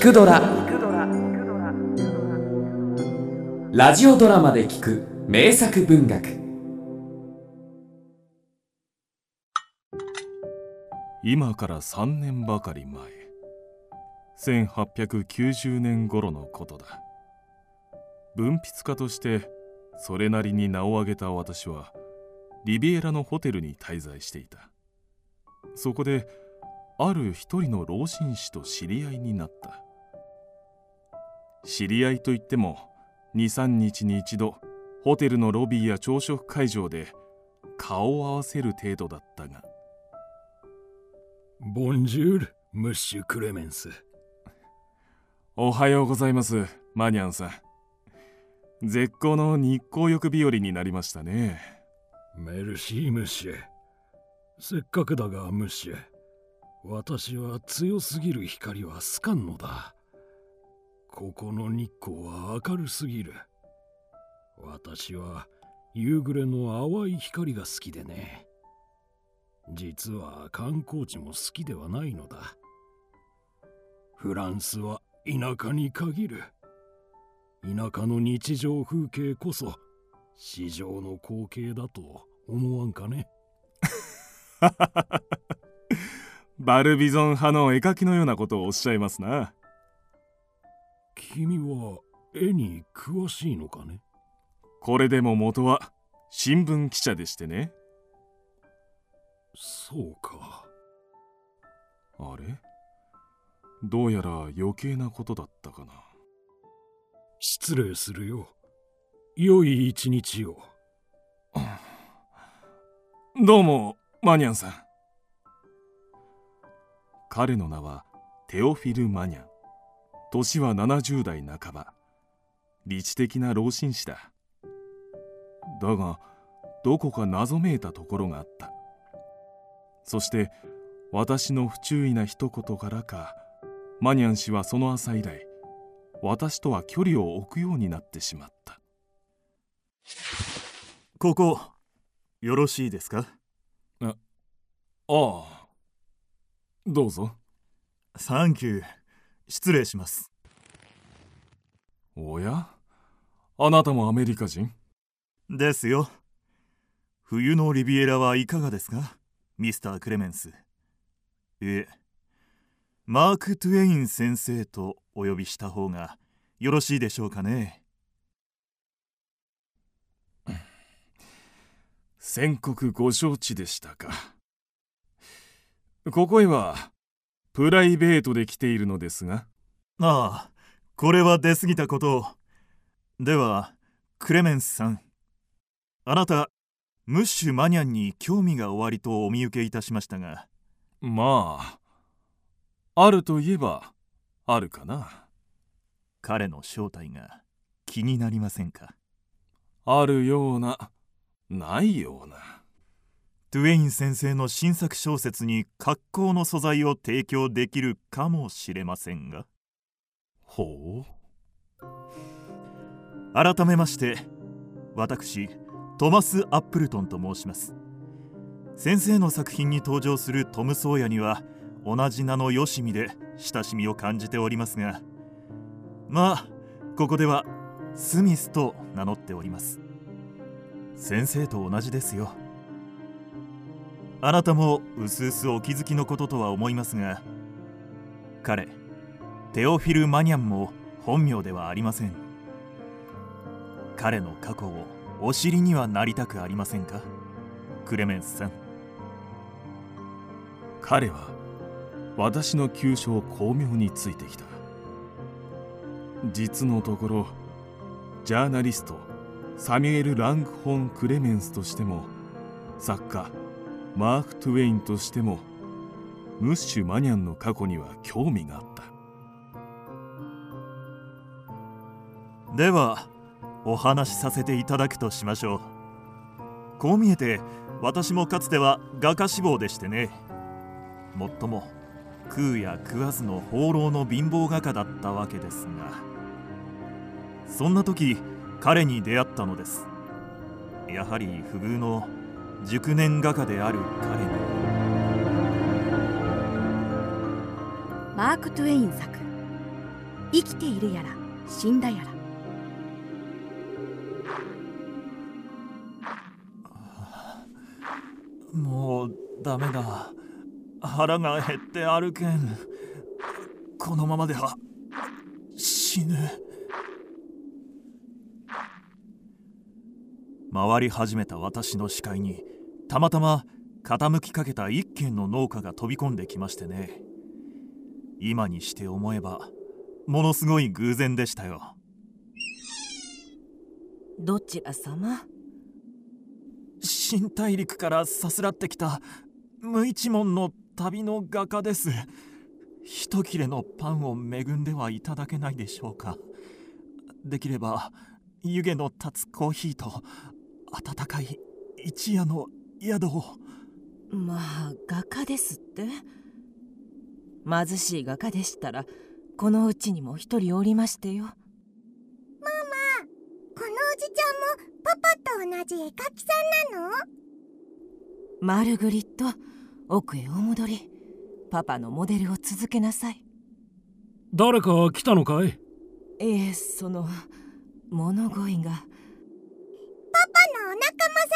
聞くドラ」ラジオドラマで聞く名作文学。今から3年ばかり前。1890年頃のことだ。文筆家としてそれなりに名を挙げた私はリビエラのホテルに滞在していた。そこである一人の老紳士と知り合いになった。知り合いといっても23日に一度ホテルのロビーや朝食会場で顔を合わせる程度だったが。ボンジュールムッシュ・クレメンス。おはようございますマニャンさん。絶好の日光浴日和になりましたね。メルシームッシュ。せっかくだがムッシュ。私は強すぎる光は好かんのだここの日光は明るすぎる。私は夕暮れの淡い光が好きでね。実は観光地も好きではないのだ。フランスは田舎に限る。田舎の日常風景こそ市場の光景だと思わんかね。バルビゾン派の絵描きのようなことをおっしゃいますな。君は絵に詳しいのかね？これでも元は新聞記者でしてね。そうか。あれ？どうやら余計なことだったかな。失礼するよ。良い一日を。どうもマニャンさん。彼の名はテオフィル・マニャン年は70代半ば。理知的な老紳士だ。だがどこか謎めいたところがあった。そして私の不注意な一言からかマニャン氏はその朝以来私とは距離を置くようになってしまった。ここよろしいですか？あああ。どうぞ。サンキュー失礼します。おや？あなたもアメリカ人？ですよ。冬のリビエラはいかがですか？ミスター・クレメンス。いえマーク・トゥエイン先生とお呼びした方がよろしいでしょうかね？宣告ご承知でしたか。ここへはプライベートで来ているのですが。ああこれは出過ぎたこと。をではクレメンスさん。あなたムッシュ・マニャンに興味がおありとお見受けいたしましたが。まああるといえばあるかな。彼の正体が気になりませんか？あるようなないようなトゥエイン先生の新作小説に格好の素材を提供できるかもしれませんが。ほう。改めまして私トマス・アップルトンと申します。先生の作品に登場するトム・ソーヤには同じ名のよしみで親しみを感じておりますがまあここではスミスと名乗っております。先生と同じですよあなたもうすうすお気づきのこととは思いますが彼テオフィル・マニャンも本名ではありません。彼の過去をお知りにはなりたくありませんか？クレメンスさん。彼は私の急所を巧妙についてきた。実のところジャーナリストサミュエル・ラングホン・クレメンスとしても作家マーク・トゥエインとしてもムッシュ・マニャンの過去には興味があった。ではお話しさせていただくとしましょう。こう見えて私もかつては画家志望でしてね。もっとも食うや食わずの放浪の貧乏画家だったわけですが。そんな時彼に出会ったのです。やはり不遇の熟年画家である彼にマーク・トゥエイン作。生きているやら死んだやら。もうダメだ。腹が減って歩けん。このままでは死ぬ回り始めた私の視界にたまたま傾きかけた一軒の農家が飛び込んできましてね。今にして思えばものすごい偶然でしたよ。どちら様？新大陸からさすらってきた無一文の旅の画家です。一切れのパンを恵んではいただけないでしょうか。できれば湯気の立つコーヒーと温かい一夜の宿を。まあ画家ですって。貧しい画家でしたらこのうちにも一人おりましてよ。ママこのおじちゃんもパパと同じ絵描きさんなの？マルグリット奥へお戻りパパのモデルを続けなさい。誰か来たのかい？ええその物乞いがパパのお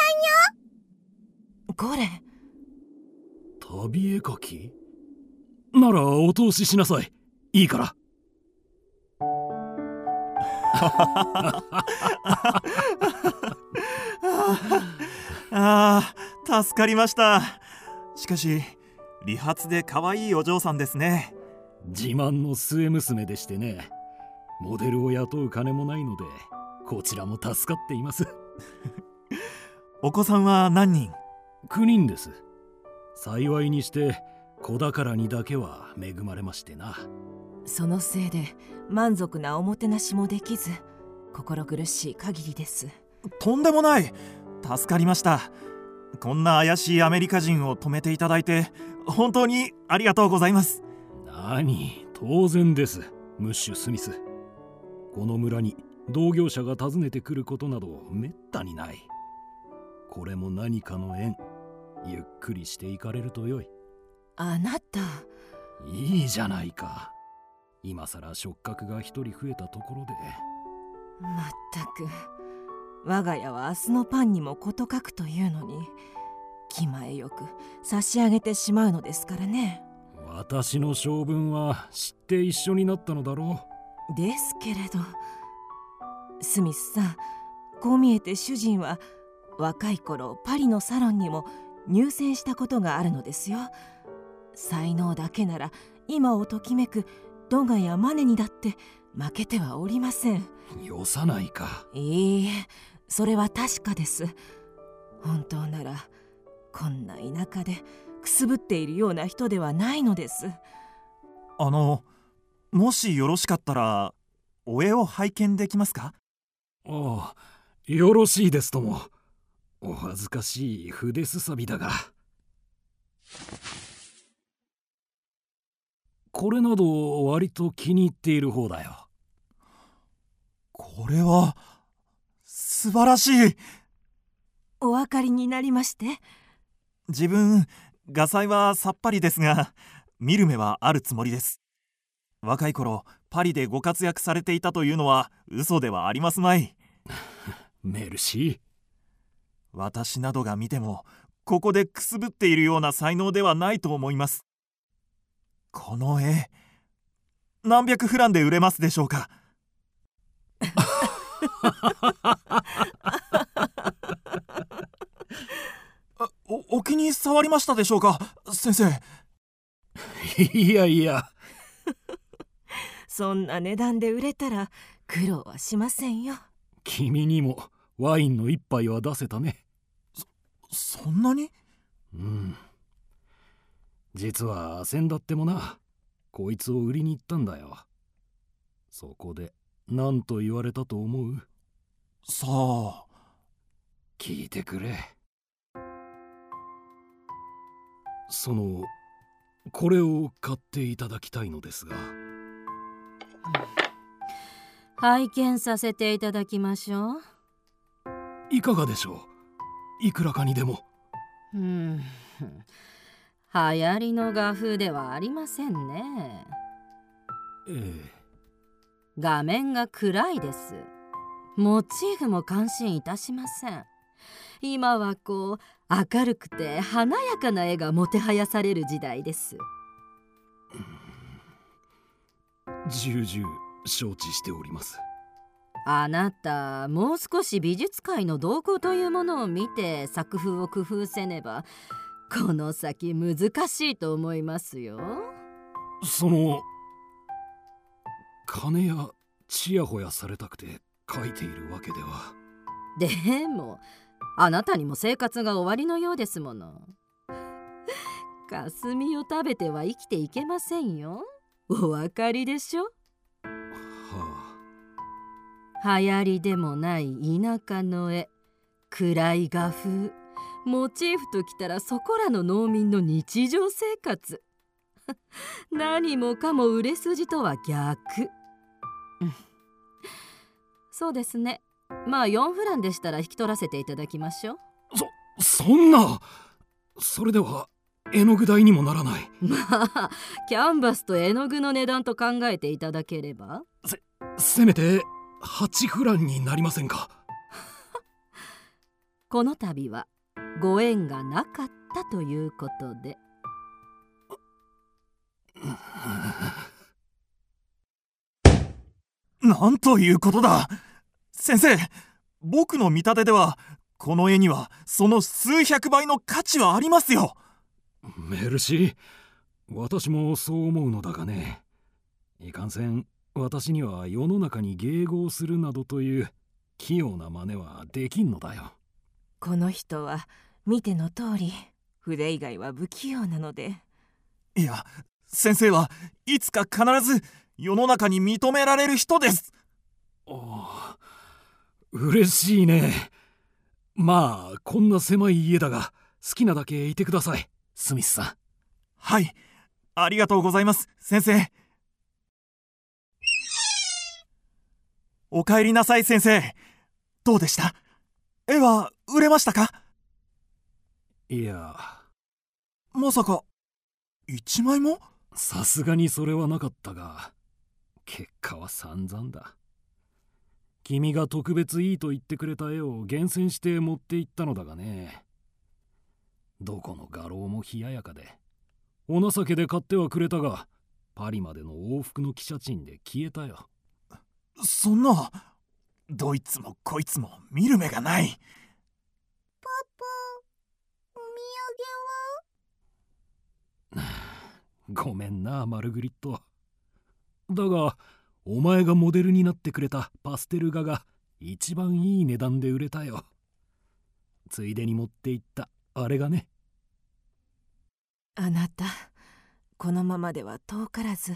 仲間これ旅絵描き？ならお通ししなさい。いいから。ああ助かりました。しかし理髪で可愛いお嬢さんですね。自慢の末娘でしてね。モデルを雇う金もないのでこちらも助かっていますお子さんは何人？9人です。幸いにして子宝にだけは恵まれましてな。そのせいで満足なおもてなしもできず心苦しい限りです。とんでもない。助かりました。こんな怪しいアメリカ人を止めていただいて本当にありがとうございます。何？当然です。ムッシュ・スミス。この村に同業者が訪ねてくることなどめったにないこれも何かの縁。ゆっくりしていかれるとよい。あなた。いいじゃないか。今さら触覚が一人増えたところで。まったく。我が家は明日のパンにも事欠くというのに。気前よく差し上げてしまうのですからね。私の性分は知って一緒になったのだろう。ですけれど。スミスさんこう見えて主人は若い頃パリのサロンにも入選したことがあるのですよ。才能だけなら今をときめくドガやマネにだって負けてはおりません。よさないか。いいえそれは確かです。本当ならこんな田舎でくすぶっているような人ではないのです。あのもしよろしかったらお絵を拝見できますか？ああよろしいですともお恥ずかしい筆すさびだが。これなど割と気に入っている方だよ。これは素晴らしい。お分かりになりまして。自分画才はさっぱりですが見る目はあるつもりです。若い頃パリでご活躍されていたというのは嘘ではありますまい。メルシー私などが見てもここでくすぶっているような才能ではないと思います。この絵何百フランで売れますでしょうか？おお気に障りましたでしょうか？先生。いやいや。そんな値段で売れたら苦労はしませんよ。君にもワインの一杯は出せたねそそんなに？うん。実は先だってもなこいつを売りに行ったんだよ。そこで何と言われたと思う？さあ。聞いてくれ。そのこれを買っていただきたいのですが。拝見させていただきましょう。いかがでしょう？いくらかにでも。うん。流行りの画風ではありませんね。ええ。画面が暗いです。モチーフも感心いたしません。今はこう明るくて華やかな絵がもてはやされる時代です。重々承知しておりますあなたもう少し美術界の動向というものを見て作風を工夫せねばこの先難しいと思いますよ。その金やちやほやされたくて書いているわけでは。でもあなたにも生活が終わりのようですもの。霞を食べては生きていけませんよ。お分かりでしょ？は流行りでもない田舎の絵。暗い画風。モチーフときたらそこらの農民の日常生活。何もかも売れ筋とは逆。うん。そうですね。まあ4フランでしたら引き取らせていただきましょう。あそそんな。それでは絵の具代にもならない。まあキャンバスと絵の具の値段と考えていただければ。せめて8フランになりませんか？この度はご縁がなかったということで。なんということだ！先生僕の見立てではこの絵にはその数百倍の価値はありますよ。メルシー私もそう思うのだがね。いかんせん私には世の中に迎合するなどという器用な真似はできんのだよ。この人は見ての通り筆以外は不器用なので。いや先生はいつか必ず世の中に認められる人です。ああ嬉しいね。まあこんな狭い家だが好きなだけいてくださいスミスさん。はいありがとうございます先生お帰りなさい先生。どうでした？絵は売れましたか？いや。まさか。1枚も？さすがにそれはなかったが結果は散々だ。君が特別いいと言ってくれた絵を厳選して持って行ったのだがね。どこの画廊も冷ややかで。お情けで買ってはくれたがパリまでの往復の汽車賃で消えたよそんなどいつもこいつも見る目がない。パパお土産は？ごめんなマルグリット。だがお前がモデルになってくれたパステル画が一番いい値段で売れたよ。ついでに持って行ったあれがね。あなたこのままでは遠からず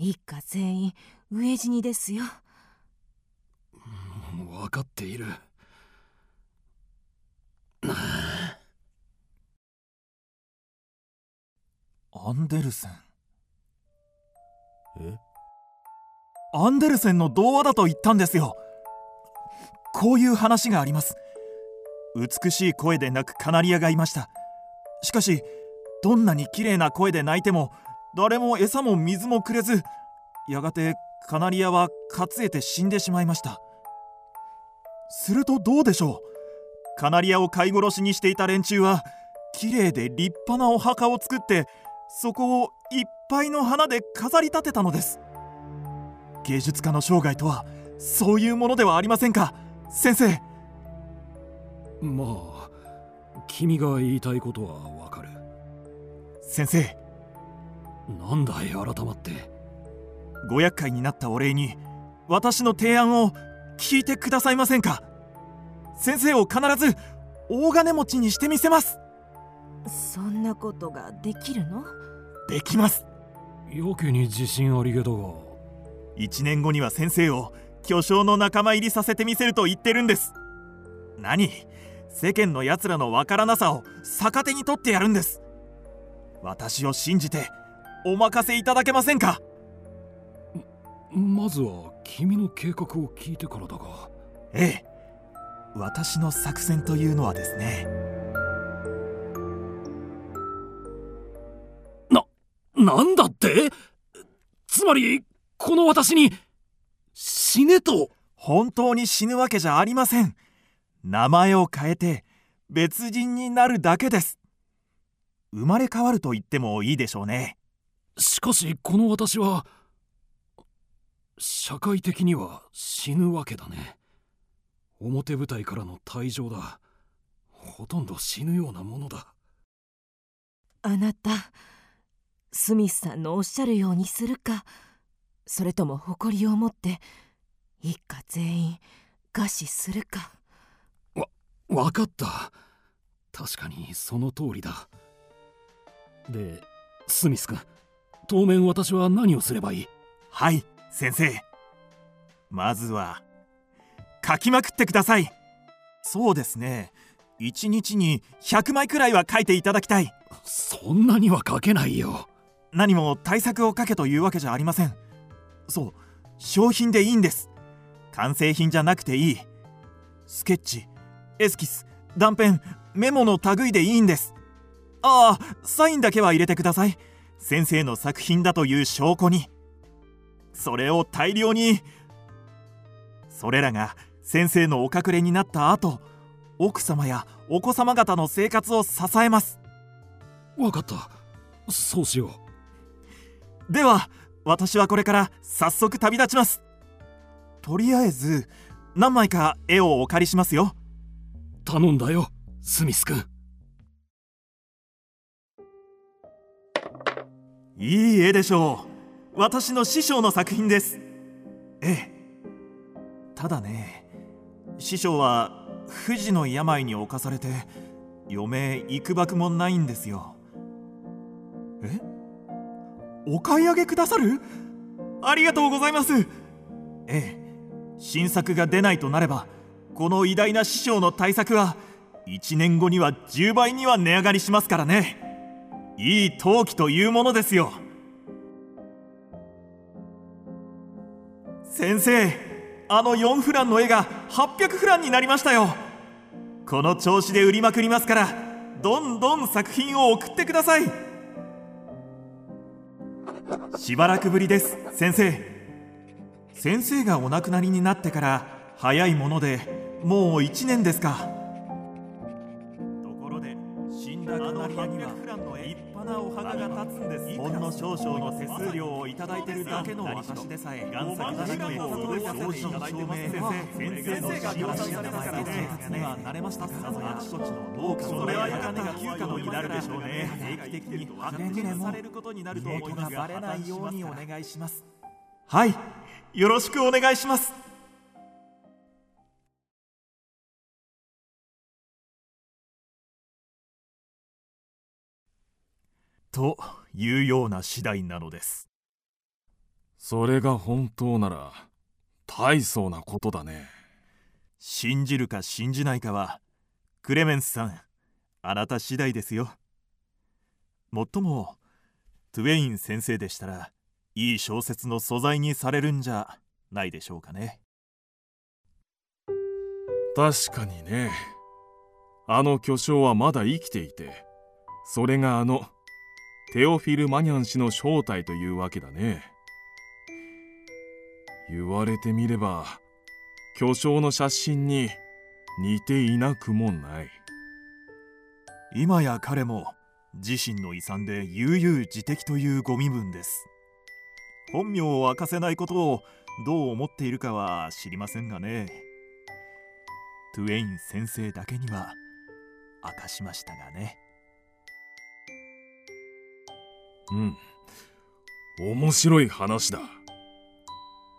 一家全員飢え死にですよ。分かっている。アンデルセン。え？アンデルセンの童話だと言ったんですよ。こういう話があります。美しい声で鳴くカナリアがいました。しかしどんなに綺麗な声で鳴いても誰も餌も水もくれずやがてカナリアはかつえて死んでしまいました。するとどうでしょう？カナリアを飼い殺しにしていた連中は綺麗で立派なお墓を作ってそこをいっぱいの花で飾り立てたのです。芸術家の生涯とはそういうものではありませんか？先生。まあ君が言いたいことはわかる。先生なんだい改まって。ご厄介になったお礼に私の提案を聞いてくださいませんか？先生を必ず大金持ちにしてみせます。そんなことができるの？できます。やけに自信ありげだが。1年後には先生を巨匠の仲間入りさせてみせると言ってるんです。何？世間のやつらのわからなさを逆手に取ってやるんです。私を信じてお任せいただけませんか？まずは君の計画を聞いてからだが。ええ。私の作戦というのはですね。な、なんだって？つまりこの私に死ねと？本当に死ぬわけじゃありません。名前を変えて別人になるだけです。生まれ変わると言ってもいいでしょうねしかしこの私は社会的には死ぬわけだね。表舞台からの退場だ。ほとんど死ぬようなものだ。あなたスミスさんのおっしゃるようにするか。それとも誇りを持って一家全員餓死するか。わ分かった。確かにその通りだ。でスミス君当面私は何をすればいい？はい先生。まずは書きまくってください。そうですね。1日に100枚くらいは書いていただきたい。そんなには書けないよ。何も対策を書けというわけじゃありません。そう商品でいいんです。完成品じゃなくていい。スケッチエスキス断片メモの類でいいんです。ああサインだけは入れてください先生の作品だという証拠に。それを大量に。それらが先生のお隠れになった後奥様やお子様方の生活を支えます。わかった。そうしよう。では私はこれから早速旅立ちます。とりあえず何枚か絵をお借りしますよ。頼んだよスミス君いい絵でしょう。私の師匠の作品です。ええ。ただね師匠は不治の病に侵されて余命いくばくもないんですよ。え？お買い上げくださる？ありがとうございます。ええ。新作が出ないとなればこの偉大な師匠の対策は1年後には10倍には値上がりしますからね。いい陶器というものですよ。先生あの4フランの絵が800フランになりましたよ。この調子で売りまくりますからどんどん作品を送ってください。しばらくぶりです先生。先生がお亡くなりになってから早いものでもう1年ですか。死んだ隣には立派なお墓が立つんですほんの少々の手数料をいただいてるだけの私でさえ贋作誰かを驚かせていただいてます先生先生が業者されたから生活には慣れましたさぞあちこちの農家それはよかったが休暇になるでしょうね定期的に発見されることになると思いますがバレないようにお願いしますはいよろしくお願いしますというような次第なのです。それが本当なら大層なことだね。信じるか信じないかはクレメンスさんあなた次第ですよ。もっともトゥウェイン先生でしたらいい小説の素材にされるんじゃないでしょうかね。確かにね。あの巨匠はまだ生きていてそれがあのテオフィル・マニャン氏の正体というわけだね。言われてみれば巨匠の写真に似ていなくもない。今や彼も自身の遺産で悠々自適というご身分です。本名を明かせないことをどう思っているかは知りませんがね。トゥエイン先生だけには明かしましたがね。うん。面白い話だ。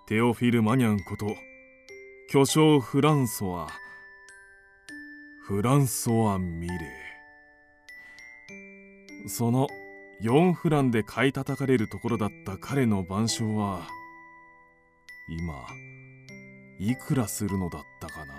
テオフィル・マニャンこと巨匠フランソワ。フランソワ・ミレー。その4フランで買い叩かれるところだった彼の晩鐘は今いくらするのだったかな？